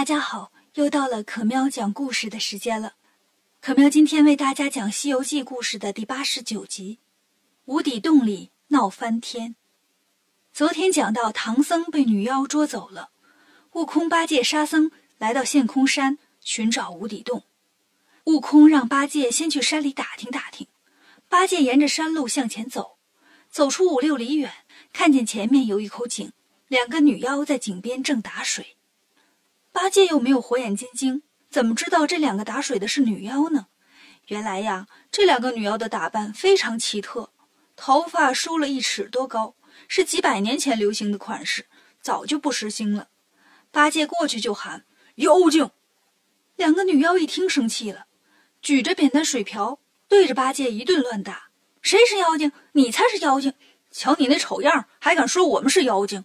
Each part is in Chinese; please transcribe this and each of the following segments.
大家好，又到了可喵讲故事的时间了。可喵今天为大家讲《西游记》故事的第八十九集《无底洞里闹翻天》。昨天讲到唐僧被女妖捉走了，悟空、八戒、沙僧来到陷空山寻找无底洞。悟空让八戒先去山里打听打听。八戒沿着山路向前走，走出五六里远，看见前面有一口井，两个女妖在井边正打水。八戒又没有火眼金睛，怎么知道这两个打水的是女妖呢？原来呀，这两个女妖的打扮非常奇特，头发梳了一尺多高，是几百年前流行的款式，早就不时兴了。八戒过去就喊：“妖精！”两个女妖一听生气了，举着扁担水瓢对着八戒一顿乱打：“谁是妖精？你才是妖精！瞧你那丑样，还敢说我们是妖精？”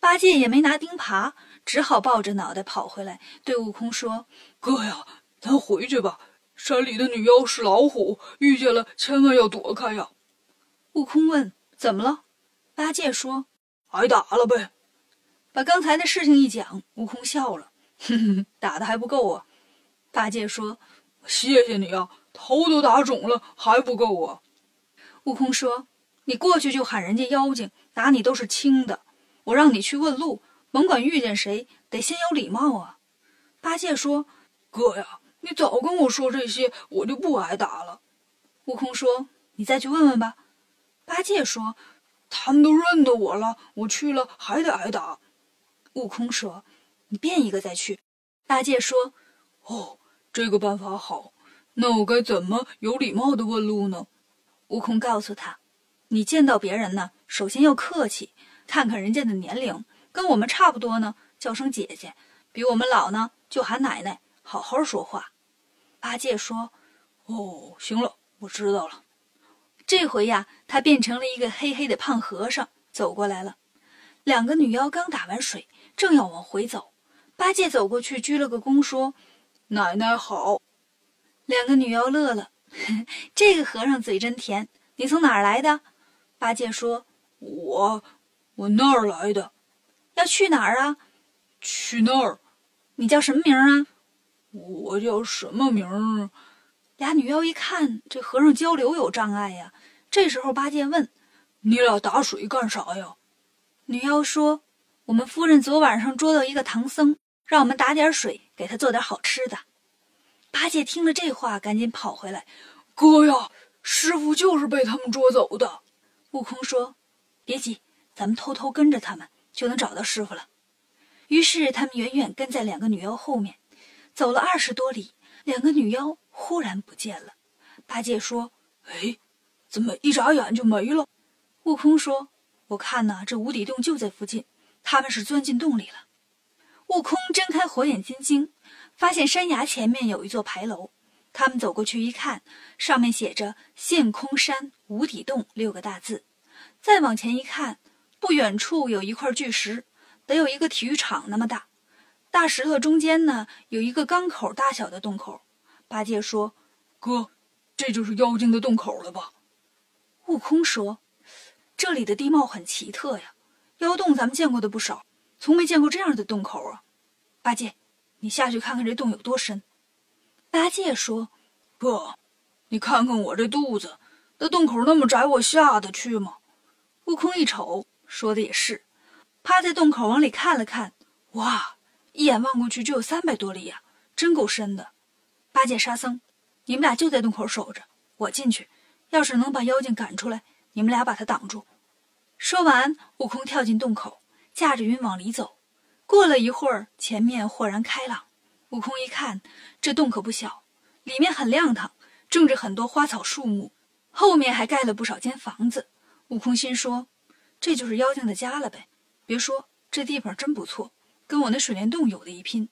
八戒也没拿钉耙。只好抱着脑袋跑回来，对悟空说：“哥呀，咱回去吧。山里的女妖是老虎，遇见了千万要躲开呀。”悟空问：“怎么了？”八戒说：“挨打了呗。”把刚才的事情一讲，悟空笑了：“哼哼，打的还不够啊。”八戒说：“谢谢你啊，头都打肿了还不够啊。”悟空说：“你过去就喊人家妖精，打你都是轻的。我让你去问路。”甭管遇见谁，得先有礼貌啊！八戒说：“哥呀，你早跟我说这些，我就不挨打了。”悟空说：“你再去问问吧。”八戒说：“他们都认得我了，我去了还得挨打。”悟空说：“你变一个再去。”八戒说：“哦，这个办法好。那我该怎么有礼貌的问路呢？”悟空告诉他：“你见到别人呢，首先要客气，看看人家的年龄。”跟我们差不多呢，叫声姐姐；比我们老呢，就喊奶奶。好好说话。八戒说：“哦，行了，我知道了。”这回呀，他变成了一个黑黑的胖和尚，走过来了。两个女妖刚打完水，正要往回走，八戒走过去鞠了个躬，说：“奶奶好。”两个女妖乐了：“ 这个和尚嘴真甜。你从哪儿来的？”八戒说：“我，我那儿来的。”要去哪儿啊？去那儿。你叫什么名啊？我叫什么名？俩女妖一看这和尚交流有障碍呀。这时候八戒问：“你俩打水干啥呀？”女妖说：“我们夫人昨晚上捉到一个唐僧，让我们打点水给他做点好吃的。”八戒听了这话，赶紧跑回来：“哥呀，师傅就是被他们捉走的。”悟空说：“别急，咱们偷偷跟着他们。”就能找到师傅了。于是他们远远跟在两个女妖后面，走了二十多里，两个女妖忽然不见了。八戒说：“哎，怎么一眨眼就没了？”悟空说：“我看呐，这无底洞就在附近，他们是钻进洞里了。”悟空睁开火眼金睛，发现山崖前面有一座牌楼。他们走过去一看，上面写着“陷空山无底洞”六个大字。再往前一看。不远处有一块巨石，得有一个体育场那么大。大石头中间呢，有一个缸口大小的洞口。八戒说：“哥，这就是妖精的洞口了吧？”悟空说：“这里的地貌很奇特呀，妖洞咱们见过的不少，从没见过这样的洞口啊。”八戒，你下去看看这洞有多深。八戒说：“哥，你看看我这肚子，那洞口那么窄，我下得去吗？”悟空一瞅。说的也是，趴在洞口往里看了看，哇，一眼望过去就有三百多里呀，真够深的。八戒、沙僧，你们俩就在洞口守着，我进去，要是能把妖精赶出来，你们俩把他挡住。说完，悟空跳进洞口，驾着云往里走。过了一会儿，前面豁然开朗。悟空一看，这洞可不小，里面很亮堂，种着很多花草树木，后面还盖了不少间房子。悟空心说。这就是妖精的家了呗！别说，这地方真不错，跟我那水帘洞有的一拼。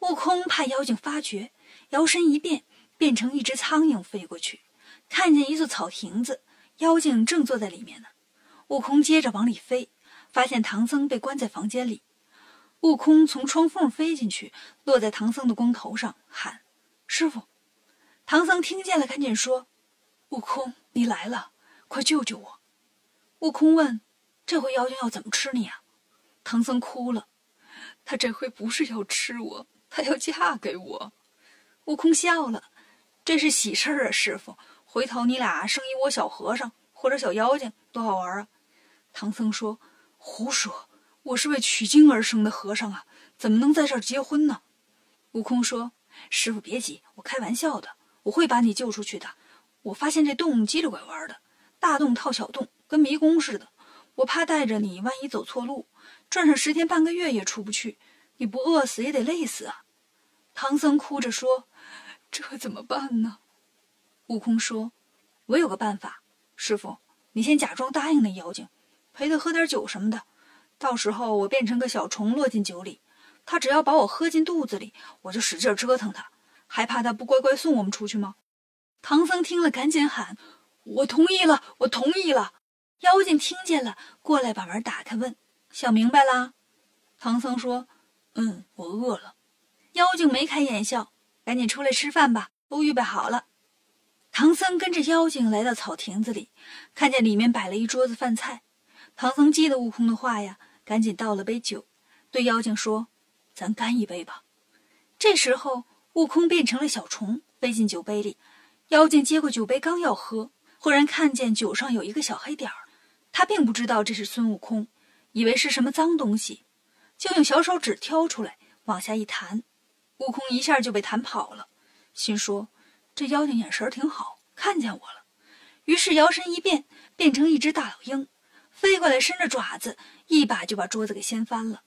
悟空怕妖精发觉，摇身一变，变成一只苍蝇飞过去，看见一座草亭子，妖精正坐在里面呢。悟空接着往里飞，发现唐僧被关在房间里。悟空从窗缝飞进去，落在唐僧的光头上，喊：“师傅！”唐僧听见了，赶紧说：“悟空，你来了，快救救我！”悟空问：“这回妖精要怎么吃你啊？”唐僧哭了。他这回不是要吃我，他要嫁给我。悟空笑了：“这是喜事儿啊，师傅！回头你俩生一窝小和尚或者小妖精，多好玩啊！”唐僧说：“胡说，我是为取经而生的和尚啊，怎么能在这儿结婚呢？”悟空说：“师傅别急，我开玩笑的，我会把你救出去的。我发现这洞叽里拐弯的，大洞套小洞，跟迷宫似的。我怕带着你，万一走错路。”转上十天半个月也出不去，你不饿死也得累死啊！唐僧哭着说：“这怎么办呢？”悟空说：“我有个办法，师傅，你先假装答应那妖精，陪他喝点酒什么的。到时候我变成个小虫落进酒里，他只要把我喝进肚子里，我就使劲折腾他，还怕他不乖乖送我们出去吗？”唐僧听了，赶紧喊：“我同意了，我同意了！”妖精听见了，过来把门打开，问。想明白啦，唐僧说：“嗯，我饿了。”妖精眉开眼笑，赶紧出来吃饭吧，都预备好了。唐僧跟着妖精来到草亭子里，看见里面摆了一桌子饭菜。唐僧记得悟空的话呀，赶紧倒了杯酒，对妖精说：“咱干一杯吧。”这时候，悟空变成了小虫，飞进酒杯里。妖精接过酒杯，刚要喝，忽然看见酒上有一个小黑点儿，他并不知道这是孙悟空。以为是什么脏东西，就用小手指挑出来，往下一弹，悟空一下就被弹跑了。心说：“这妖精眼神挺好，看见我了。”于是摇身一变，变成一只大老鹰，飞过来，伸着爪子，一把就把桌子给掀翻了，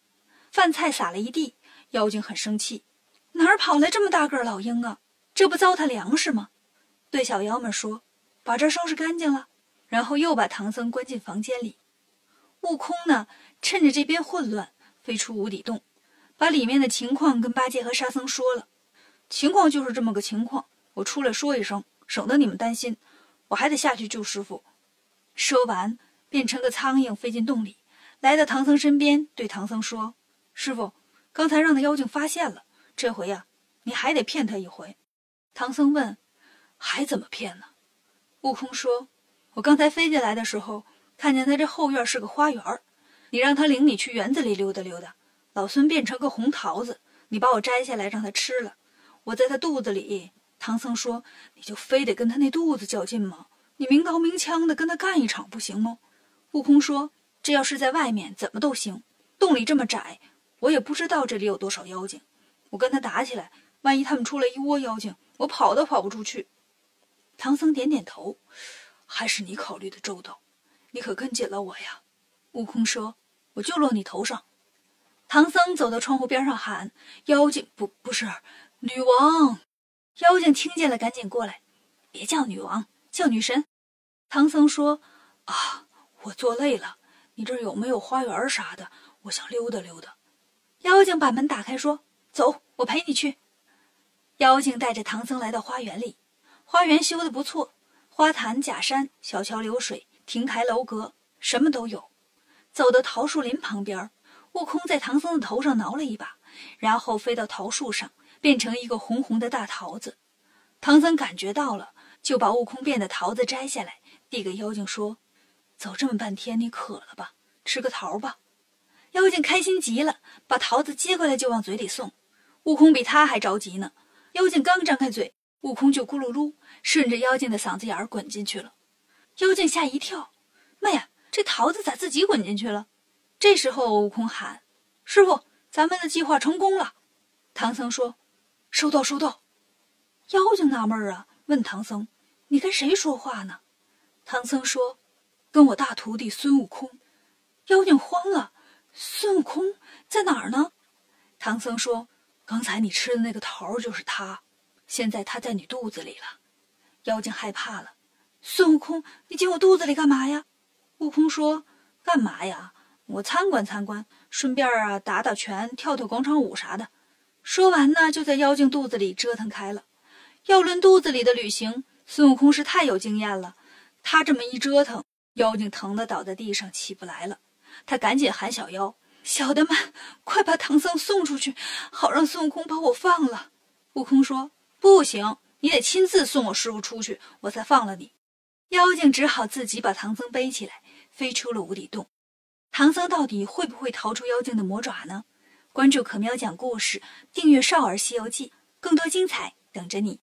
饭菜撒了一地。妖精很生气：“哪儿跑来这么大个老鹰啊？这不糟蹋粮食吗？”对小妖们说：“把这收拾干净了。”然后又把唐僧关进房间里。悟空呢，趁着这边混乱，飞出无底洞，把里面的情况跟八戒和沙僧说了。情况就是这么个情况，我出来说一声，省得你们担心。我还得下去救师傅。说完，变成个苍蝇飞进洞里，来到唐僧身边，对唐僧说：“师傅，刚才让那妖精发现了，这回呀，你还得骗他一回。”唐僧问：“还怎么骗呢？”悟空说：“我刚才飞进来的时候。”看见他这后院是个花园你让他领你去园子里溜达溜达。老孙变成个红桃子，你把我摘下来让他吃了。我在他肚子里。唐僧说：“你就非得跟他那肚子较劲吗？你明刀明枪的跟他干一场不行吗？”悟空说：“这要是在外面怎么都行，洞里这么窄，我也不知道这里有多少妖精。我跟他打起来，万一他们出来一窝妖精，我跑都跑不出去。”唐僧点点头：“还是你考虑的周到。”你可跟紧了我呀！悟空说：“我就落你头上。”唐僧走到窗户边上喊：“妖精，不，不是女王！”妖精听见了，赶紧过来：“别叫女王，叫女神。”唐僧说：“啊，我坐累了，你这儿有没有花园啥的？我想溜达溜达。”妖精把门打开说：“走，我陪你去。”妖精带着唐僧来到花园里，花园修的不错，花坛、假山、小桥流水。亭台楼阁什么都有，走到桃树林旁边，悟空在唐僧的头上挠了一把，然后飞到桃树上，变成一个红红的大桃子。唐僧感觉到了，就把悟空变的桃子摘下来，递给妖精说：“走这么半天，你渴了吧？吃个桃吧。”妖精开心极了，把桃子接过来就往嘴里送。悟空比他还着急呢。妖精刚张开嘴，悟空就咕噜噜顺着妖精的嗓子眼儿滚进去了。妖精吓一跳，妈呀，这桃子咋自己滚进去了？这时候悟空喊：“师傅，咱们的计划成功了。”唐僧说：“收到，收到。”妖精纳闷儿啊，问唐僧：“你跟谁说话呢？”唐僧说：“跟我大徒弟孙悟空。”妖精慌了：“孙悟空在哪儿呢？”唐僧说：“刚才你吃的那个桃就是他，现在他在你肚子里了。”妖精害怕了。孙悟空，你进我肚子里干嘛呀？悟空说：“干嘛呀？我参观参观，顺便啊打打拳、跳跳广场舞啥的。”说完呢，就在妖精肚子里折腾开了。要论肚子里的旅行，孙悟空是太有经验了。他这么一折腾，妖精疼得倒在地上起不来了。他赶紧喊小妖：“小的们，快把唐僧送出去，好让孙悟空把我放了。”悟空说：“不行，你得亲自送我师傅出去，我才放了你。”妖精只好自己把唐僧背起来，飞出了无底洞。唐僧到底会不会逃出妖精的魔爪呢？关注可喵讲故事，订阅《少儿西游记》，更多精彩等着你。